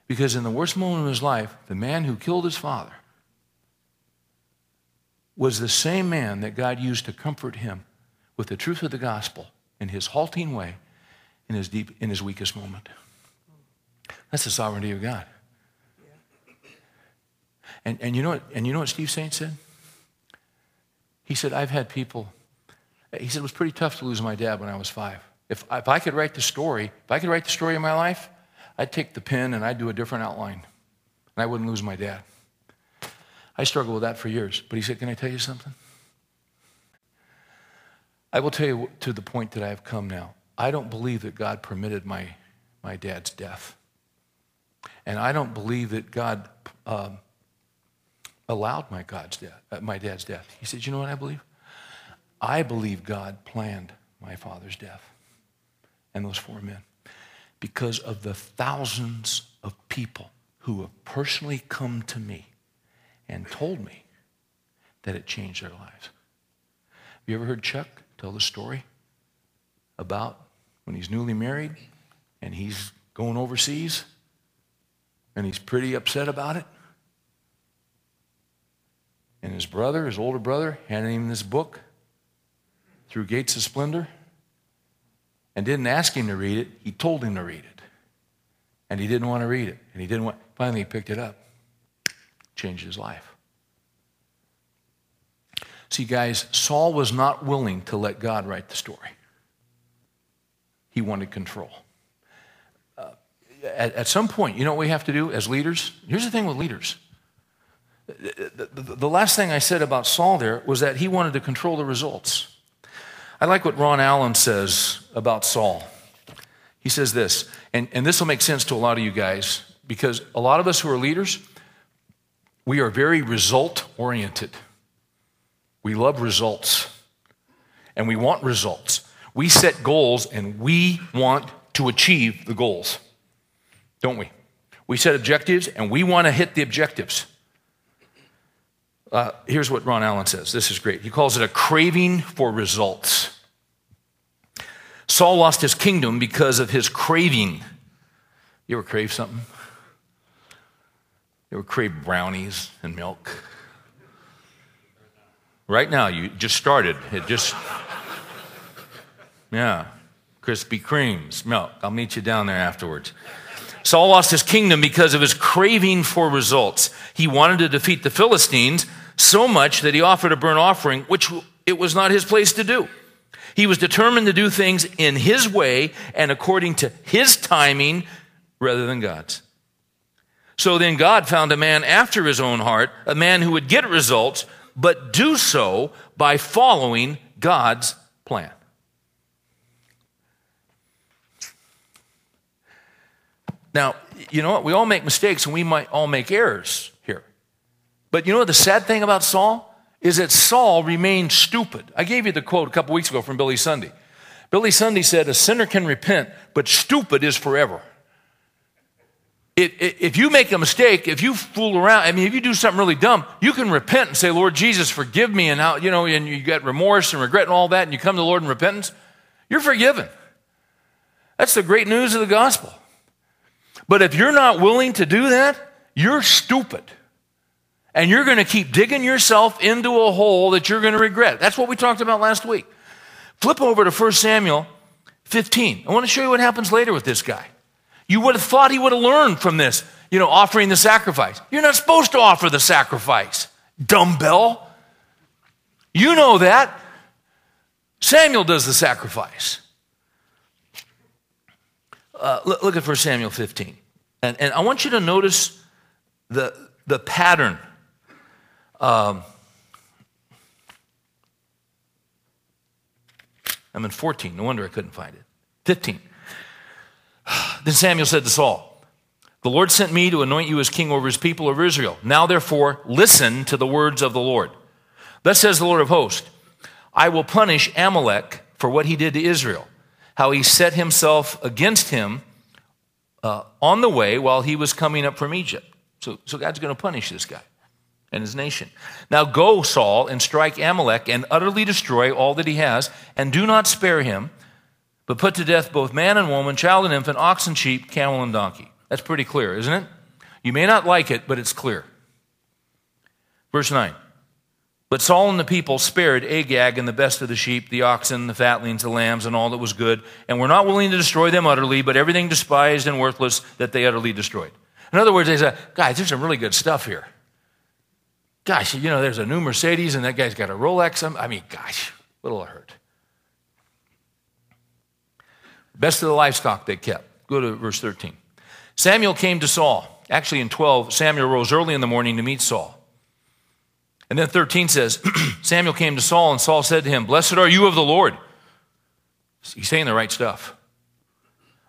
because in the worst moment of his life, the man who killed his father was the same man that God used to comfort him with the truth of the gospel in his halting way in his deep in his weakest moment. That's the sovereignty of God. And, and, you know what, and you know what Steve Saint said? He said, I've had people, he said, it was pretty tough to lose my dad when I was five. If, if I could write the story, if I could write the story of my life, I'd take the pen and I'd do a different outline. And I wouldn't lose my dad. I struggled with that for years. But he said, Can I tell you something? I will tell you to the point that I have come now. I don't believe that God permitted my, my dad's death. And I don't believe that God um, allowed my, God's death, uh, my dad's death. He said, You know what I believe? I believe God planned my father's death and those four men because of the thousands of people who have personally come to me and told me that it changed their lives. Have you ever heard Chuck tell the story about when he's newly married and he's going overseas and he's pretty upset about it? And his brother, his older brother, handed him this book through Gates of Splendor and didn't ask him to read it. He told him to read it. And he didn't want to read it. And he didn't want, finally, he picked it up. Changed his life. See, guys, Saul was not willing to let God write the story, he wanted control. Uh, at, at some point, you know what we have to do as leaders? Here's the thing with leaders the, the, the, last thing I said about Saul there was that he wanted to control the results. I like what Ron Allen says about Saul. He says this, and, and this will make sense to a lot of you guys because a lot of us who are leaders, we are very result oriented. We love results and we want results. We set goals and we want to achieve the goals, don't we? We set objectives and we want to hit the objectives. Uh, here's what Ron Allen says. This is great. He calls it a craving for results. Saul lost his kingdom because of his craving. You ever crave something? You ever crave brownies and milk? Right now, you just started. It just, yeah. Krispy Kremes, milk. I'll meet you down there afterwards. Saul lost his kingdom because of his craving for results. He wanted to defeat the Philistines, so much that he offered a burnt offering, which it was not his place to do. He was determined to do things in his way and according to his timing rather than God's. So then God found a man after his own heart, a man who would get results, but do so by following God's plan. Now, you know what? We all make mistakes and we might all make errors. Here. But you know what the sad thing about Saul? Is that Saul remained stupid. I gave you the quote a couple weeks ago from Billy Sunday. Billy Sunday said, A sinner can repent, but stupid is forever. It, it, if you make a mistake, if you fool around, I mean, if you do something really dumb, you can repent and say, Lord Jesus, forgive me, and how, you know, and you get remorse and regret and all that, and you come to the Lord in repentance, you're forgiven. That's the great news of the gospel. But if you're not willing to do that, you're stupid and you're going to keep digging yourself into a hole that you're going to regret. That's what we talked about last week. Flip over to 1 Samuel 15. I want to show you what happens later with this guy. You would have thought he would have learned from this, you know, offering the sacrifice. You're not supposed to offer the sacrifice, dumbbell. You know that. Samuel does the sacrifice. Uh, look, at 1 Samuel 15. And, and I want you to notice the, the pattern um, I'm in 14. No wonder I couldn't find it. 15. Then Samuel said to Saul, The Lord sent me to anoint you as king over his people of Israel. Now, therefore, listen to the words of the Lord. Thus says the Lord of hosts I will punish Amalek for what he did to Israel, how he set himself against him uh, on the way while he was coming up from Egypt. So, so God's going to punish this guy and his nation. Now go, Saul, and strike Amalek and utterly destroy all that he has, and do not spare him, but put to death both man and woman, child and infant, ox and sheep, camel and donkey. That's pretty clear, isn't it? You may not like it, but it's clear. Verse 9. But Saul and the people spared Agag and the best of the sheep, the oxen, the fatlings, the lambs, and all that was good, and were not willing to destroy them utterly, but everything despised and worthless that they utterly destroyed. In other words, they said, guys, there's some really good stuff here. Gosh, you know, there's a new Mercedes, and that guy's got a Rolex. I mean, gosh, little hurt. Best of the livestock they kept. Go to verse 13. Samuel came to Saul. Actually, in 12, Samuel rose early in the morning to meet Saul. And then 13 says, Samuel came to Saul, and Saul said to him, Blessed are you of the Lord. He's saying the right stuff.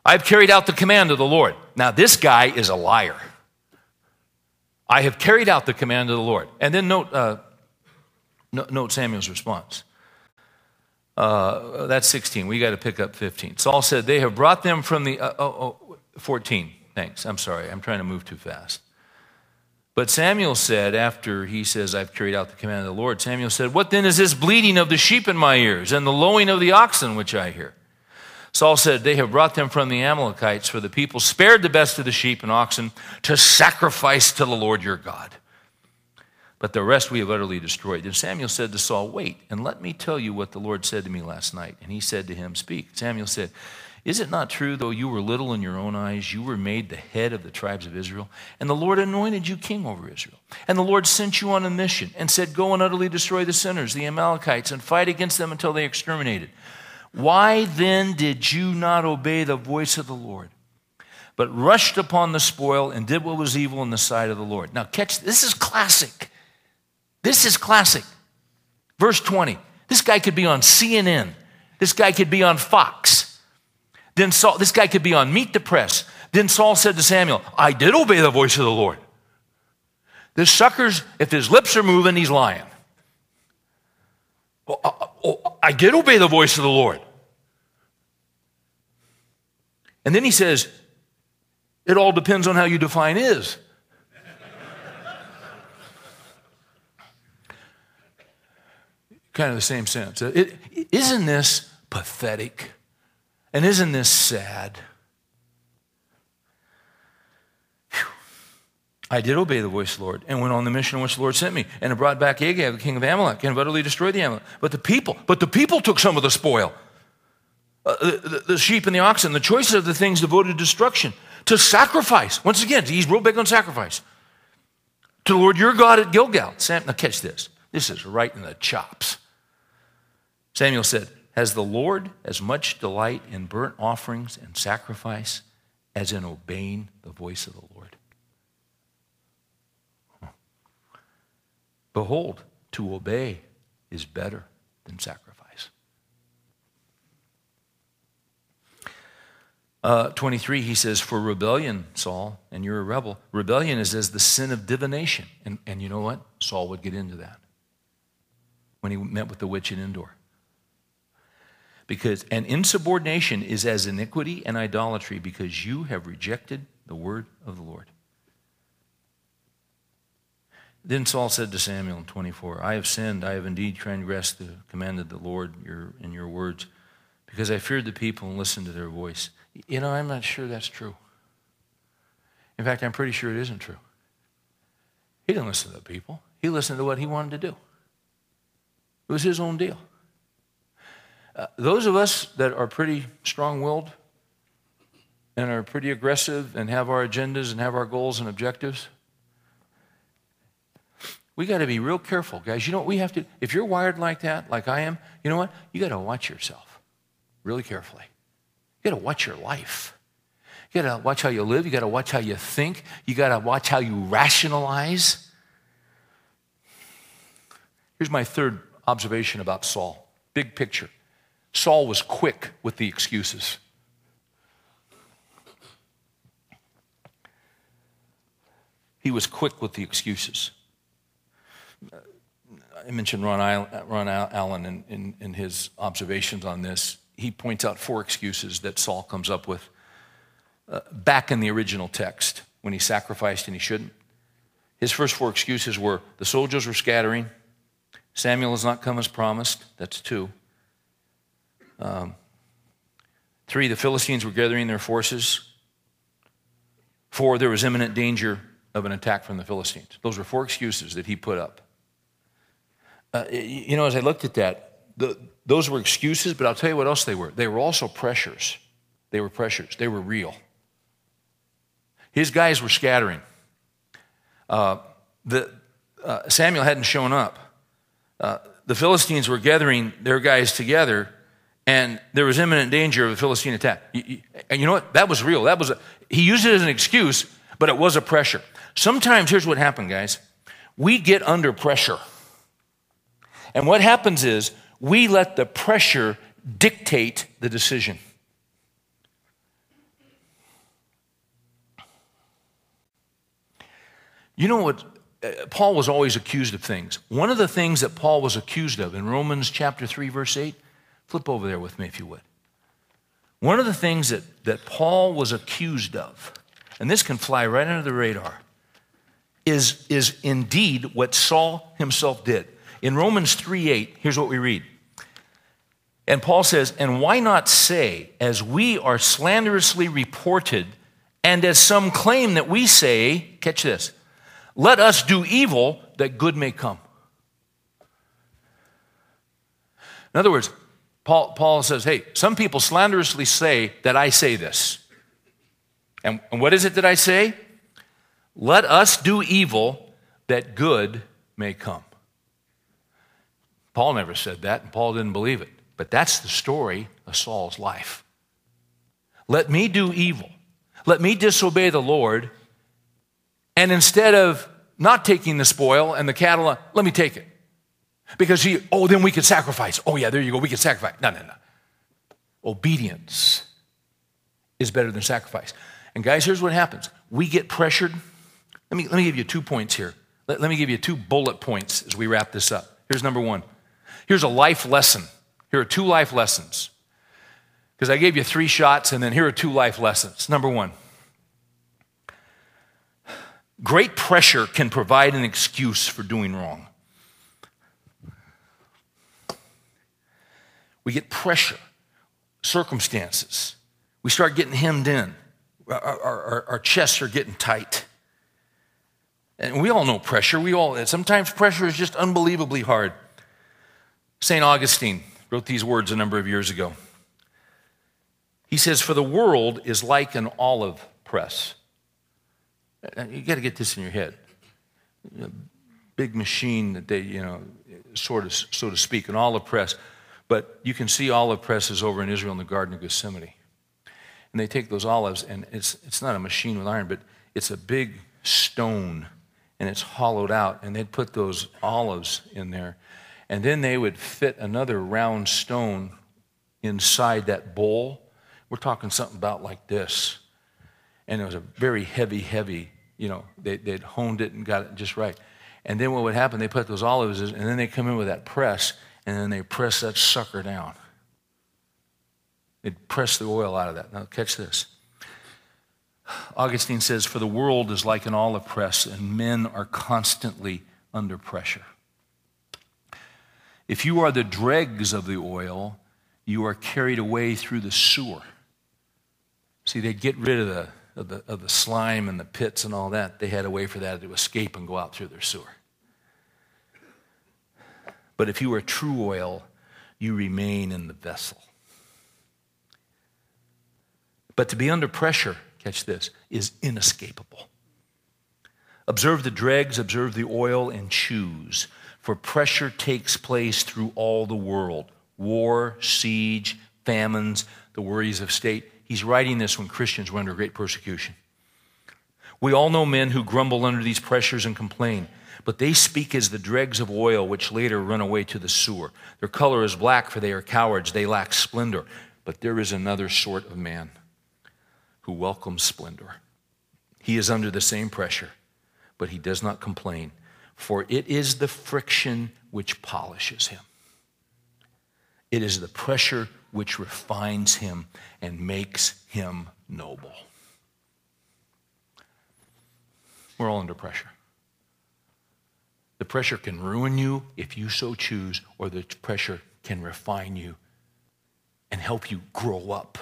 I've carried out the command of the Lord. Now, this guy is a liar. I have carried out the command of the Lord. And then note, uh, note Samuel's response. Uh, that's 16. We got to pick up 15. Saul said, They have brought them from the. Uh, oh, oh, 14. Thanks. I'm sorry. I'm trying to move too fast. But Samuel said, after he says, I've carried out the command of the Lord, Samuel said, What then is this bleating of the sheep in my ears and the lowing of the oxen which I hear? Saul said, They have brought them from the Amalekites, for the people spared the best of the sheep and oxen to sacrifice to the Lord your God. But the rest we have utterly destroyed. Then Samuel said to Saul, Wait, and let me tell you what the Lord said to me last night. And he said to him, Speak. Samuel said, is it not true, though you were little in your own eyes, you were made the head of the tribes of Israel? And the Lord anointed you king over Israel. And the Lord sent you on a mission and said, Go and utterly destroy the sinners, the Amalekites, and fight against them until they exterminated. Why then did you not obey the voice of the Lord, but rushed upon the spoil and did what was evil in the sight of the Lord? Now, catch this is classic. This is classic. Verse 20. This guy could be on CNN. This guy could be on Fox. Then Saul, this guy could be on Meet the Press. Then Saul said to Samuel, I did obey the voice of the Lord. This sucker's, if his lips are moving, he's lying. Oh, oh, oh, I did obey the voice of the Lord. And then he says, It all depends on how you define is. kind of the same sense. is isn't this pathetic? And isn't this sad? Whew. I did obey the voice of the Lord and went on the mission which the Lord sent me. And it brought back Agag, the king of Amalek, and utterly destroyed the Amalek. But the people, but the people took some of the spoil. Uh, the, the, the, sheep and the oxen, the choices of the things devoted to destruction, to sacrifice. Once again, he's real big on sacrifice. To the Lord your God at Gilgal. Sam, now catch this. This is right in the chops. Samuel said, has the Lord as much delight in burnt offerings and sacrifice as in obeying the voice of the Lord? Behold, to obey is better than sacrifice. Uh, 23, he says, For rebellion, Saul, and you're a rebel, rebellion is as the sin of divination. And, and you know what? Saul would get into that when he met with the witch in Endor. Because an insubordination is as iniquity and idolatry because you have rejected the word of the Lord. Then Saul said to Samuel in 24, I have sinned, I have indeed transgressed the command of the Lord your, in your words, because I feared the people and listened to their voice. You know, I'm not sure that's true. In fact, I'm pretty sure it isn't true. He didn't listen to the people. He listened to what he wanted to do. It was his own deal. Uh, those of us that are pretty strong willed and are pretty aggressive and have our agendas and have our goals and objectives, we got to be real careful, guys. You know what we have to, if you're wired like that, like I am, you know what? You got to watch yourself really carefully. You got to watch your life. You got to watch how you live. You got to watch how you think. You got to watch how you rationalize. Here's my third observation about Saul big picture. Saul was quick with the excuses. He was quick with the excuses. I mentioned Ron, Allen in, in, in, his observations on this. He points out four excuses that Saul comes up with uh, back in the original text when he sacrificed and he shouldn't. His first four excuses were the soldiers were scattering, Samuel has not come as promised. That's two. Um, three, the Philistines were gathering their forces. Four, there was imminent danger of an attack from the Philistines. Those were four excuses that he put up. Uh, you know, as I looked at that, the, those were excuses, but I'll tell you what else they were. They were also pressures. They were pressures, they were real. His guys were scattering. Uh, the, uh, Samuel hadn't shown up. Uh, the Philistines were gathering their guys together, and there was imminent danger of a Philistine attack. And you know what? That was real. That was a, he used it as an excuse, but it was a pressure. Sometimes here's what happened, guys. We get under pressure. And what happens is we let the pressure dictate the decision. You know what? Uh, Paul was always accused of things. One of the things that Paul was accused of in Romans chapter 3, verse 8, flip over there with me if you would. One of the things that, that Paul was accused of, and this can fly right under the radar, is, is indeed what Saul himself did. In Romans 3 8, here's what we read. And Paul says, And why not say, as we are slanderously reported, and as some claim that we say, catch this, let us do evil that good may come. In other words, Paul, Paul says, hey, some people slanderously say that I say this. And, and what is it that I say? Let us do evil that good may come. Paul never said that, and Paul didn't believe it. But that's the story of Saul's life. Let me do evil. Let me disobey the Lord and instead of not taking the spoil and the cattle, let me take it. Because he, oh, then we could sacrifice. Oh, yeah, there you go. We could sacrifice. No, no, no. Obedience is better than sacrifice. And guys, here's what happens we get pressured. Let me, let me give you two points here. Let, let me give you two bullet points as we wrap this up. Here's number one. Here's a life lesson. Here are two life lessons. Because I gave you three shots, and then here are two life lessons. Number one Great pressure can provide an excuse for doing wrong. We get pressure, circumstances. We start getting hemmed in. Our, our, our, chests are getting tight. And we all know pressure. We all, sometimes pressure is just unbelievably hard. St. Augustine wrote these words a number of years ago. He says, For the world is like an olive press uh, you got to get this in your head. A big machine that they, you know, sort of, so to speak, an olive press. But you can see olive presses over in Israel in the Garden of Gethsemane. And they take those olives, and it's, it's not a machine with iron, but it's a big stone, and it's hollowed out, and they'd put those olives in there. And then they would fit another round stone inside that bowl. We're talking something about like this. And it was a very heavy, heavy you know, they, they'd honed it and got it just right. And then what would happen, they put those olives, and then they come in with that press, and then they press that sucker down. They'd press the oil out of that. Now, catch this. Augustine says, For the world is like an olive press, and men are constantly under pressure. If you are the dregs of the oil, you are carried away through the sewer. See, they get rid of the of the, of the slime and the pits and all that, they had a way for that to escape and go out through their sewer. But if you are true oil, you remain in the vessel. But to be under pressure, catch this, is inescapable. Observe the dregs, observe the oil, and choose. For pressure takes place through all the world war, siege, famines, the worries of state. He's writing this when Christians were under great persecution. We all know men who grumble under these pressures and complain, but they speak as the dregs of oil which later run away to the sewer. Their color is black, for they are cowards. They lack splendor. But there is another sort of man who welcomes splendor. He is under the same pressure, but he does not complain, for it is the friction which polishes him. It is the pressure which refines him and makes him noble. We're all under pressure. The pressure can ruin you if you so choose, or the pressure can refine you and help you grow up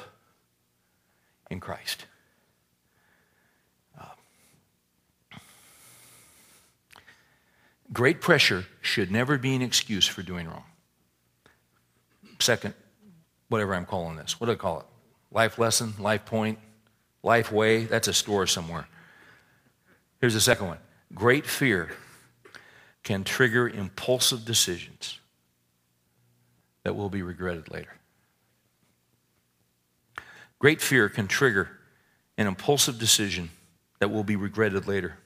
in Christ. Uh, great pressure should never be an excuse for doing wrong. Second, whatever I'm calling this, what do I call it? Life lesson, life point, life way? That's a store somewhere. Here's the second one great fear can trigger impulsive decisions that will be regretted later. Great fear can trigger an impulsive decision that will be regretted later.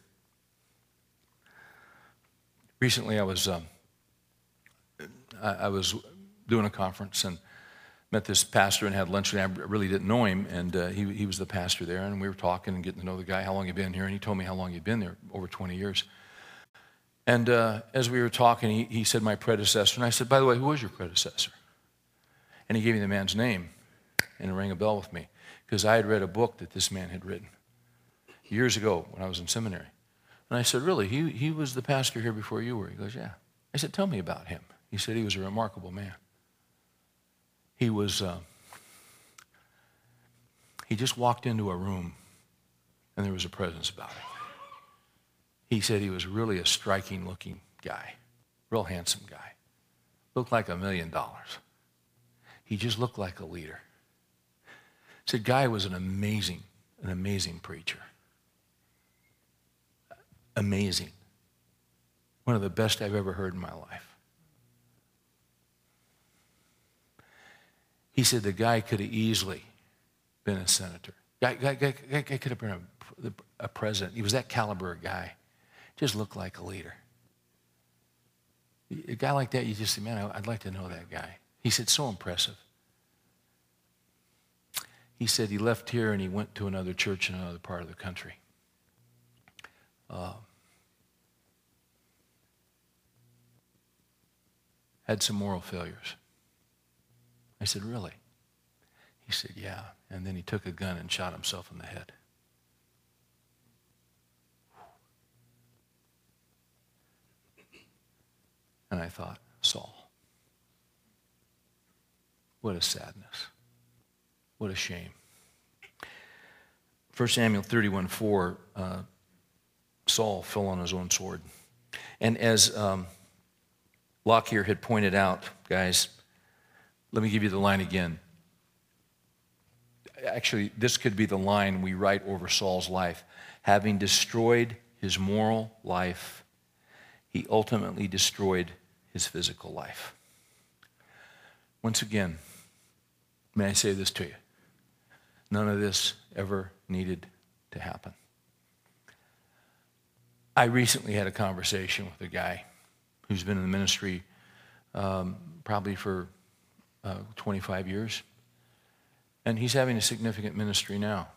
Recently, I was, um, I, I, was doing a conference and met this pastor and had lunch, and I really didn't know him, and uh, he, he was the pastor there, and we were talking and getting to know the guy, how long he'd been here, and he told me how long he'd been there, over 20 years. And uh, as we were talking, he, he said, My predecessor. And I said, By the way, who was your predecessor? And he gave me the man's name, and it rang a bell with me because I had read a book that this man had written years ago when I was in seminary. And I said, Really? He, he was the pastor here before you were? He goes, Yeah. I said, Tell me about him. He said, He was a remarkable man. He was, uh, he just walked into a room and there was a presence about him. He said he was really a striking looking guy, real handsome guy. Looked like a million dollars. He just looked like a leader. Said guy was an amazing, an amazing preacher. Amazing. One of the best I've ever heard in my life. He said the guy could have easily been a senator. Guy, guy, guy, guy could have been a, a president. He was that caliber of guy just look like a leader. A guy like that, you just say, man, I'd like to know that guy. He said, so impressive. He said he left here and he went to another church in another part of the country. Uh, had some moral failures. I said, really? He said, yeah. And then he took a gun and shot himself in the head. And I thought, Saul, what a sadness. What a shame. 1 Samuel 31 4, uh, Saul fell on his own sword. And as um, Lockyer had pointed out, guys, let me give you the line again. Actually, this could be the line we write over Saul's life. Having destroyed his moral life, he ultimately destroyed his physical life. Once again, may I say this to you? None of this ever needed to happen. I recently had a conversation with a guy who's been in the ministry um, probably for uh, 25 years, and he's having a significant ministry now.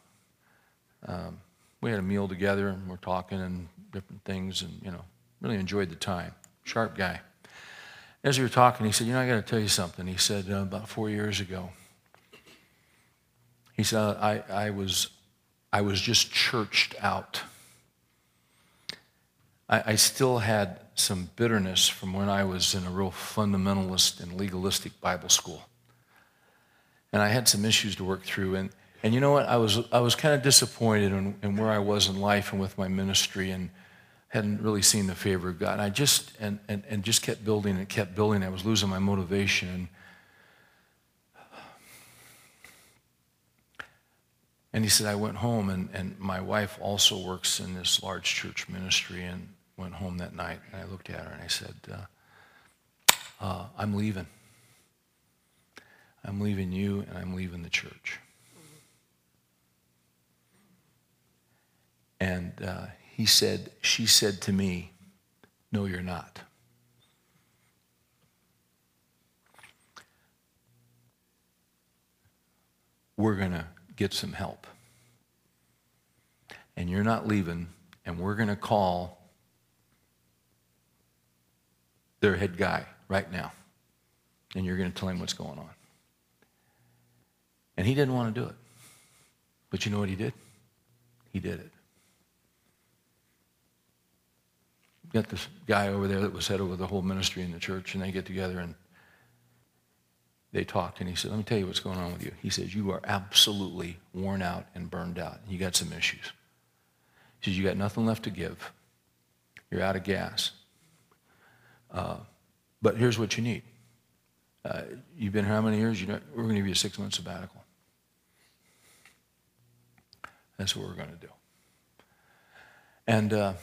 Um, we had a meal together and we're talking and different things, and you know, really enjoyed the time. Sharp guy. As we were talking, he said, You know, I got to tell you something. He said, uh, About four years ago, he said, I, I, was, I was just churched out. I, I still had some bitterness from when I was in a real fundamentalist and legalistic Bible school. And I had some issues to work through. And, and you know what? I was, I was kind of disappointed in, in where I was in life and with my ministry. And hadn't really seen the favor of God. And I just and, and, and just kept building and kept building. I was losing my motivation. And he said, I went home, and, and my wife also works in this large church ministry, and went home that night. And I looked at her and I said, uh, uh, I'm leaving. I'm leaving you, and I'm leaving the church. And uh, he said, She said to me, No, you're not. We're going to get some help. And you're not leaving, and we're going to call their head guy right now. And you're going to tell him what's going on. And he didn't want to do it. But you know what he did? He did it. Got this guy over there that was head over the whole ministry in the church, and they get together and they talked. And he said, Let me tell you what's going on with you. He says, You are absolutely worn out and burned out. You got some issues. He says, You got nothing left to give. You're out of gas. Uh, but here's what you need. Uh, you've been here how many years? You know, we're going to give you a six month sabbatical. That's what we're going to do. And, uh,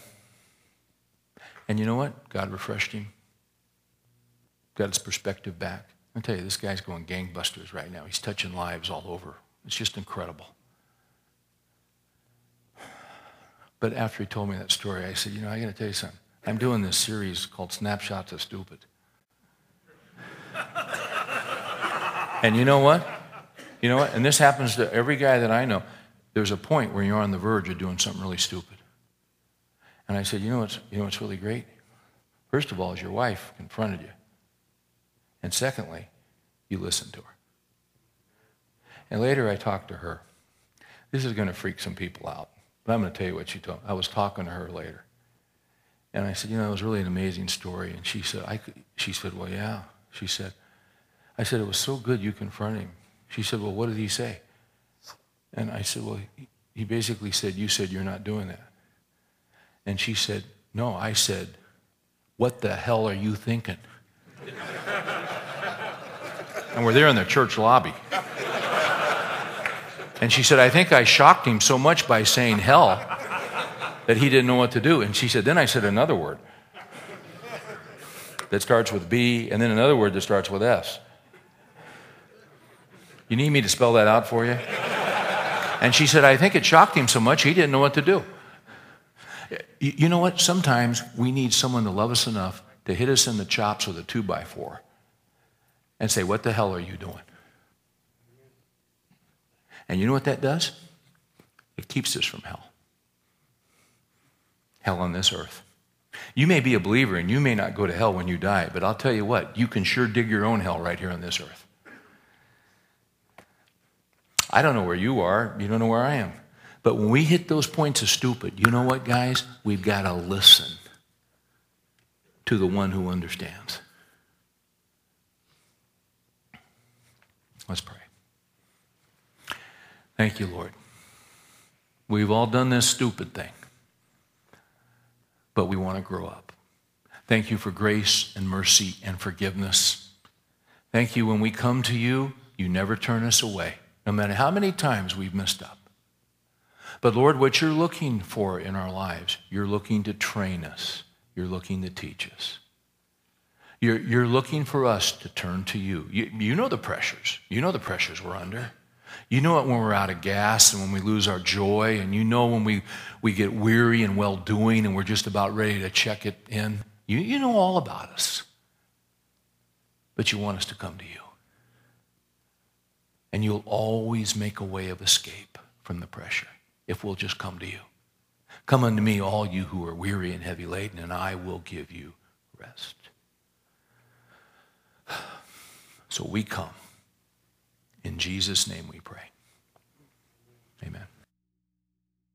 and you know what? God refreshed him, got his perspective back. I tell you, this guy's going gangbusters right now. He's touching lives all over. It's just incredible. But after he told me that story, I said, you know, I got to tell you something. I'm doing this series called Snapshots of Stupid. and you know what? You know what? And this happens to every guy that I know. There's a point where you're on the verge of doing something really stupid. And I said, you know what's, you know what's really great? First of all, is your wife confronted you. And secondly, you listened to her. And later I talked to her. This is going to freak some people out. But I'm going to tell you what she told me. I was talking to her later. And I said, you know, it was really an amazing story. And she said, I she said, well, yeah. She said, I said, it was so good you confronted him. She said, well, what did he say? And I said, well, he basically said, you said you're not doing that. And she said, no, I said, what the hell are you thinking? and we're there in the church lobby. And she said, I think I shocked him so much by saying hell that he didn't know what to do. And she said, Then I said another word that starts with B, and then another word that starts with S. You need me to spell that out for you? And she said, I think it shocked him so much he didn't know what to do. You know what? Sometimes we need someone to love us enough to hit us in the chops with a two by four and say, What the hell are you doing? And you know what that does? It keeps us from hell. Hell on this earth. You may be a believer and you may not go to hell when you die, but I'll tell you what, you can sure dig your own hell right here on this earth. I don't know where you are, you don't know where I am. But when we hit those points of stupid, you know what, guys? We've got to listen to the one who understands. Let's pray. Thank you, Lord. We've all done this stupid thing, but we want to grow up. Thank you for grace and mercy and forgiveness. Thank you when we come to you, you never turn us away, no matter how many times we've messed up. But Lord, what you're looking for in our lives, you're looking to train us, you're looking to teach us. You're, you're looking for us to turn to you. you. You know the pressures. You know the pressures we're under. You know it when we're out of gas and when we lose our joy, and you know when we, we get weary and well doing and we're just about ready to check it in. You, you know all about us. But you want us to come to you. And you'll always make a way of escape from the pressure if we'll just come to you. Come unto me, all you who are weary and heavy laden, and I will give you rest. So we come. In Jesus' name we pray.